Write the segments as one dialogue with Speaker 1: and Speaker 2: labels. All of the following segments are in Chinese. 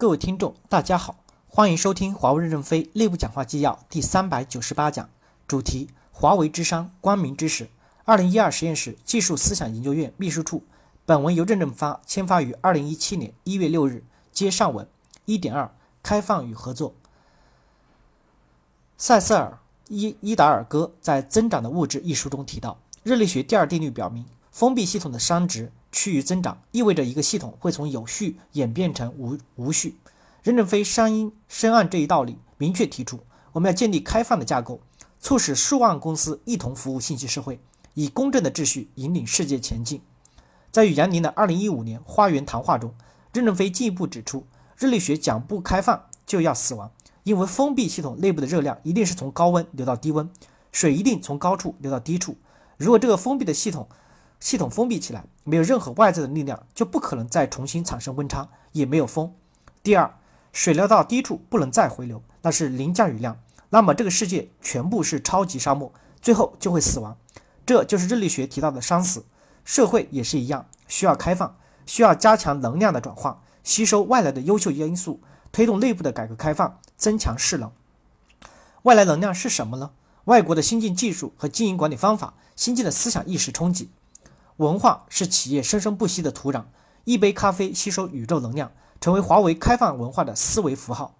Speaker 1: 各位听众，大家好，欢迎收听华为任正非内部讲话纪要第三百九十八讲，主题：华为之商，光明之始。二零一二实验室技术思想研究院秘书处。本文由任正发签发于二零一七年一月六日。接上文。一点二：开放与合作。塞瑟尔伊伊达尔戈在《增长的物质》一书中提到，热力学第二定律表明，封闭系统的熵值。趋于增长，意味着一个系统会从有序演变成无无序。任正非深因深谙这一道理，明确提出，我们要建立开放的架构，促使数万公司一同服务信息社会，以公正的秩序引领世界前进。在与杨宁的2015年花园谈话中，任正非进一步指出，热力学讲不开放就要死亡，因为封闭系统内部的热量一定是从高温流到低温，水一定从高处流到低处。如果这个封闭的系统，系统封闭起来，没有任何外在的力量，就不可能再重新产生温差，也没有风。第二，水流到低处不能再回流，那是零降雨量，那么这个世界全部是超级沙漠，最后就会死亡。这就是热力学提到的熵死。社会也是一样，需要开放，需要加强能量的转化，吸收外来的优秀因素，推动内部的改革开放，增强势能。外来能量是什么呢？外国的先进技术和经营管理方法，新进的思想意识冲击。文化是企业生生不息的土壤，一杯咖啡吸收宇宙能量，成为华为开放文化的思维符号。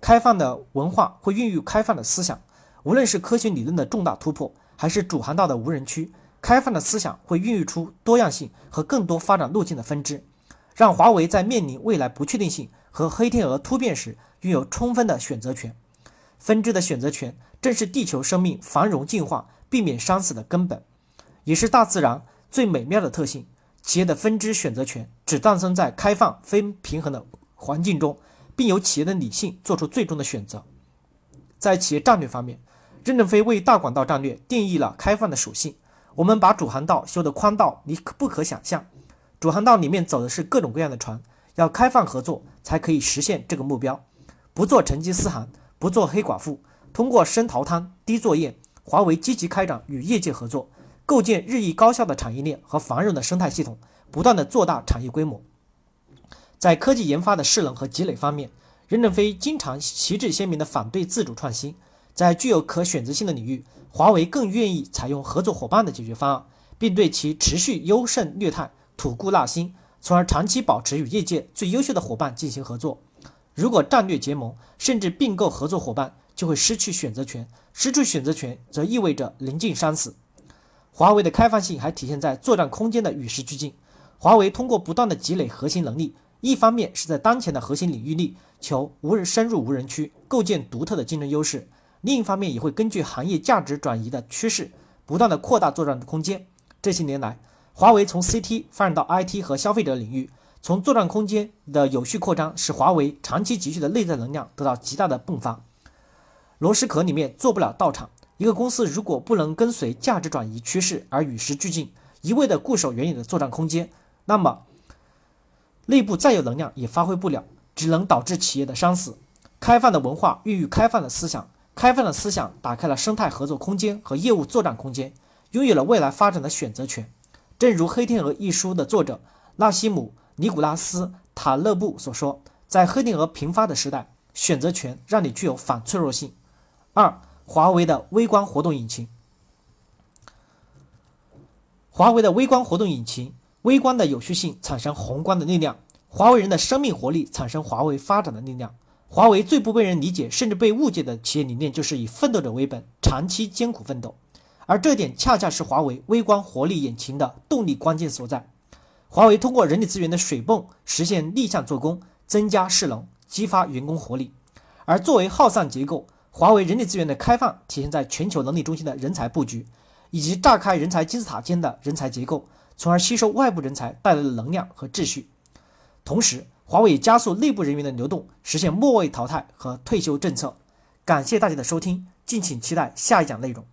Speaker 1: 开放的文化会孕育开放的思想，无论是科学理论的重大突破，还是主航道的无人区，开放的思想会孕育出多样性和更多发展路径的分支，让华为在面临未来不确定性和黑天鹅突变时，拥有充分的选择权。分支的选择权正是地球生命繁荣进化、避免熵死的根本，也是大自然。最美妙的特性，企业的分支选择权只诞生在开放非平衡的环境中，并由企业的理性做出最终的选择。在企业战略方面，任正非为大管道战略定义了开放的属性。我们把主航道修得宽到你不可想象，主航道里面走的是各种各样的船，要开放合作才可以实现这个目标。不做成吉思汗，不做黑寡妇，通过深淘滩、低作业，华为积极开展与业界合作。构建日益高效的产业链和繁荣的生态系统，不断的做大产业规模。在科技研发的势能和积累方面，任正非经常旗帜鲜明地反对自主创新。在具有可选择性的领域，华为更愿意采用合作伙伴的解决方案，并对其持续优胜劣汰、吐故纳新，从而长期保持与业界最优秀的伙伴进行合作。如果战略结盟甚至并购合作伙伴，就会失去选择权，失去选择权则意味着临近生死。华为的开放性还体现在作战空间的与时俱进。华为通过不断的积累核心能力，一方面是在当前的核心领域力求无人深入无人区，构建独特的竞争优势；另一方面也会根据行业价值转移的趋势，不断的扩大作战的空间。这些年来，华为从 CT 发展到 IT 和消费者领域，从作战空间的有序扩张，使华为长期积蓄的内在能量得到极大的迸发。螺蛳壳里面做不了道场。一个公司如果不能跟随价值转移趋势而与时俱进，一味的固守原有的作战空间，那么内部再有能量也发挥不了，只能导致企业的熵死。开放的文化孕育开放的思想，开放的思想打开了生态合作空间和业务作战空间，拥有了未来发展的选择权。正如《黑天鹅》一书的作者纳西姆·尼古拉斯·塔勒布所说，在黑天鹅频发的时代，选择权让你具有反脆弱性。二。华为的微观活动引擎，华为的微观活动引擎，微观的有序性产生宏观的力量，华为人的生命活力产生华为发展的力量。华为最不被人理解，甚至被误解的企业理念，就是以奋斗者为本，长期艰苦奋斗。而这点恰恰是华为微观活力引擎的动力关键所在。华为通过人力资源的水泵实现逆向做工，增加势能，激发员工活力。而作为耗散结构。华为人力资源的开放体现在全球能力中心的人才布局，以及炸开人才金字塔间的人才结构，从而吸收外部人才带来的能量和秩序。同时，华为也加速内部人员的流动，实现末位淘汰和退休政策。感谢大家的收听，敬请期待下一讲内容。